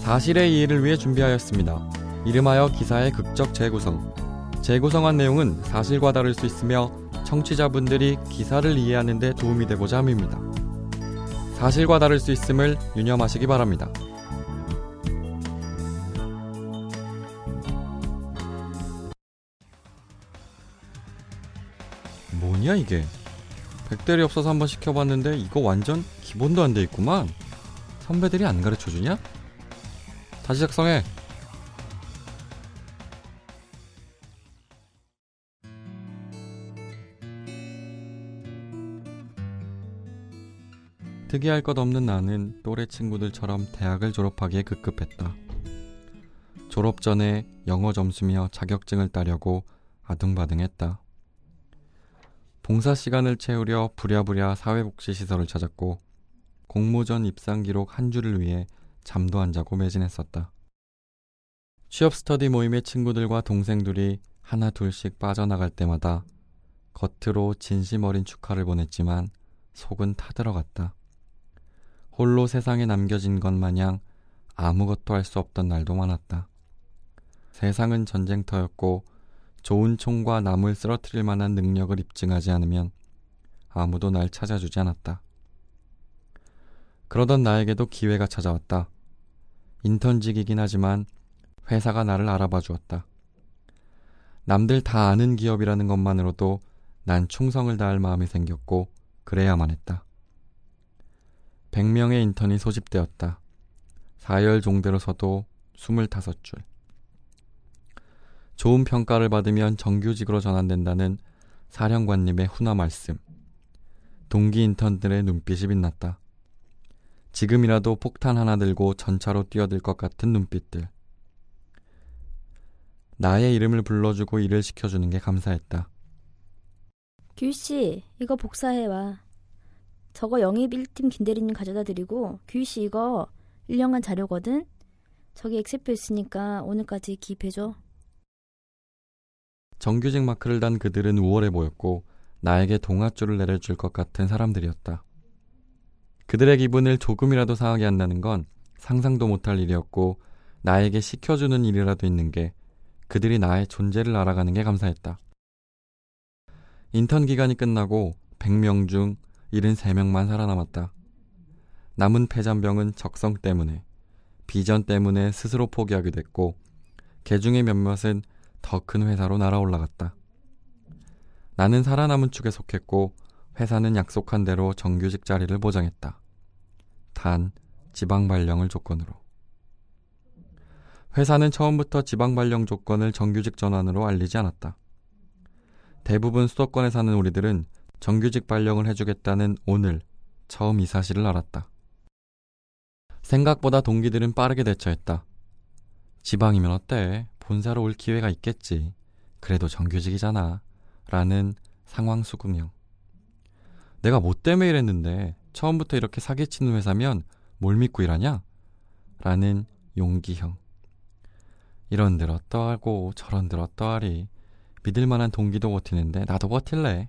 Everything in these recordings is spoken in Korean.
사실의 이해를 위해 준비하였습니다. 이름하여 기사의 극적 재구성. 재구성한 내용은 사실과 다를 수 있으며 청취자분들이 기사를 이해하는 데 도움이 되고자 함입니다. 사실과 다를 수 있음을 유념하시기 바랍니다. 뭐냐 이게? 백대리 없어서 한번 시켜봤는데 이거 완전 기본도 안 돼 있구만. 선배들이 안 가르쳐 주냐? 다시 작성해. 특이할 것 없는 나는 또래 친구들처럼 대학을 졸업하기에 급급했다. 졸업 전에 영어 점수며 자격증을 따려고 아둥바둥했다. 봉사 시간을 채우려 부랴부랴 사회복지시설을 찾았고 공모전 입상 기록 한 줄을 위해 잠도 안 자고 매진했었다. 취업 스터디 모임의 친구들과 동생들이 하나 둘씩 빠져나갈 때마다 겉으로 진심 어린 축하를 보냈지만 속은 타들어갔다. 홀로 세상에 남겨진 것 마냥 아무것도 할 수 없던 날도 많았다. 세상은 전쟁터였고 좋은 총과 남을 쓰러뜨릴 만한 능력을 입증하지 않으면 아무도 날 찾아주지 않았다. 그러던 나에게도 기회가 찾아왔다. 인턴직이긴 하지만 회사가 나를 알아봐 주었다. 남들 다 아는 기업이라는 것만으로도 난 충성을 다할 마음이 생겼고 그래야만 했다. 100명의 인턴이 소집되었다. 사열 종대로 서도 25줄. 좋은 평가를 받으면 정규직으로 전환된다는 사령관님의 훈화 말씀. 동기 인턴들의 눈빛이 빛났다. 지금이라도 폭탄 하나 들고 전차로 뛰어들 것 같은 눈빛들. 나의 이름을 불러주고 일을 시켜주는 게 감사했다. 규씨, 이거 복사해와. 저거 영입 1팀 김대리님 가져다 드리고 규씨 이거 1년간 자료거든? 저기 엑셀표 있으니까 오늘까지 기입해줘. 정규직 마크를 단 그들은 우월해 보였고 나에게 동아줄을 내려줄 것 같은 사람들이었다. 그들의 기분을 조금이라도 상하게 한다는 건 상상도 못할 일이었고 나에게 시켜주는 일이라도 있는 게 그들이 나의 존재를 알아가는 게 감사했다. 인턴 기간이 끝나고 100명 중 73명만 살아남았다. 남은 폐잔병은 적성 때문에, 비전 때문에 스스로 포기하게 됐고, 개 중에 몇몇은 더 큰 회사로 날아올라갔다. 나는 살아남은 축에 속했고, 회사는 약속한 대로 정규직 자리를 보장했다. 단, 지방 발령을 조건으로. 회사는 처음부터 지방 발령 조건을 정규직 전환으로 알리지 않았다. 대부분 수도권에 사는 우리들은 정규직 발령을 해주겠다는 오늘 처음 이 사실을 알았다. 생각보다 동기들은 빠르게 대처했다. 지방이면 어때? 본사로 올 기회가 있겠지. 그래도 정규직이잖아. 라는 상황 수긍형. 내가 뭐 때문에 이랬는데 처음부터 이렇게 사기치는 회사면 뭘 믿고 일하냐? 라는 용기형. 이런들 어떠하고 저런들 어떠하리. 믿을 만한 동기도 버티는데 나도 버틸래.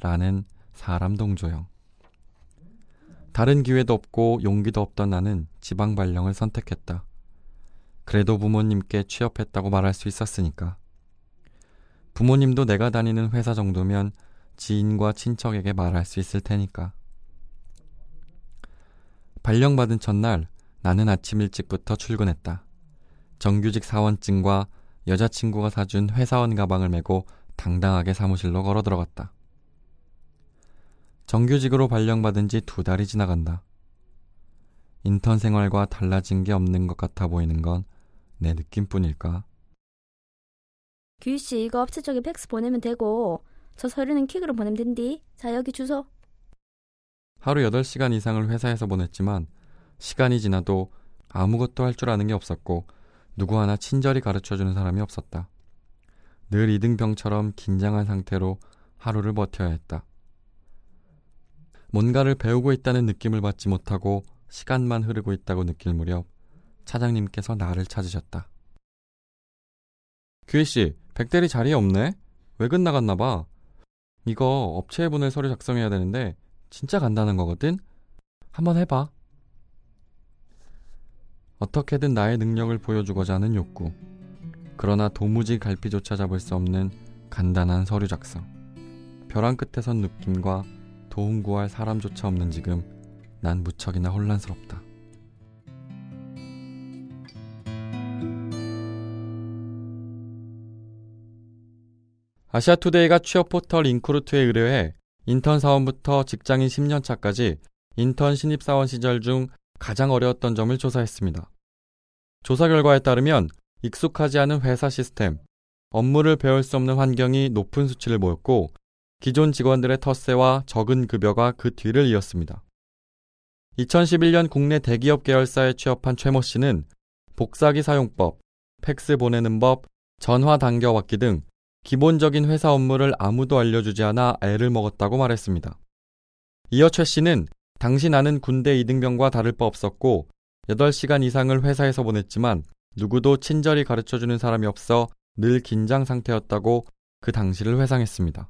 라는 사람 동조형. 다른 기회도 없고 용기도 없던 나는 지방 발령을 선택했다. 그래도 부모님께 취업했다고 말할 수 있었으니까. 부모님도 내가 다니는 회사 정도면 지인과 친척에게 말할 수 있을 테니까. 발령받은 첫날 나는 아침 일찍부터 출근했다. 정규직 사원증과 여자친구가 사준 회사원 가방을 메고 당당하게 사무실로 걸어 들어갔다. 정규직으로 발령받은 지 두 달이 지나간다. 인턴 생활과 달라진 게 없는 것 같아 보이는 건 내 느낌뿐일까? 규씨 이거 업체 쪽에 팩스 보내면 되고 저 서류는 킥으로 보내면 된디. 자 여기 주소. 하루 8시간 이상을 회사에서 보냈지만 시간이 지나도 아무것도 할 줄 아는 게 없었고 누구 하나 친절히 가르쳐 주는 사람이 없었다. 늘 이등병처럼 긴장한 상태로 하루를 버텨야 했다. 뭔가를 배우고 있다는 느낌을 받지 못하고 시간만 흐르고 있다고 느낄 무렵 차장님께서 나를 찾으셨다. 규희 씨, 백대리 자리에 없네? 왜 끝나갔나 봐. 이거 업체에 보낼 서류 작성해야 되는데 진짜 간단한 거거든? 한번 해봐. 어떻게든 나의 능력을 보여주고자 하는 욕구. 그러나 도무지 갈피조차 잡을 수 없는 간단한 서류 작성. 벼랑 끝에 선 느낌과 도움 구할 사람조차 없는 지금 난 무척이나 혼란스럽다. 아시아투데이가 취업 포털 인크루트에 의뢰해 인턴 사원부터 직장인 10년 차까지 인턴 신입사원 시절 중 가장 어려웠던 점을 조사했습니다. 조사 결과에 따르면 익숙하지 않은 회사 시스템, 업무를 배울 수 없는 환경이 높은 수치를 보였고 기존 직원들의 텃세와 적은 급여가 그 뒤를 이었습니다. 2011년 국내 대기업 계열사에 취업한 최모 씨는 복사기 사용법, 팩스 보내는 법, 전화 당겨받기 등 기본적인 회사 업무를 아무도 알려주지 않아 애를 먹었다고 말했습니다. 이어 최 씨는 당시 나는 군대 이등병과 다를 바 없었고 8시간 이상을 회사에서 보냈지만 누구도 친절히 가르쳐주는 사람이 없어 늘 긴장 상태였다고 그 당시를 회상했습니다.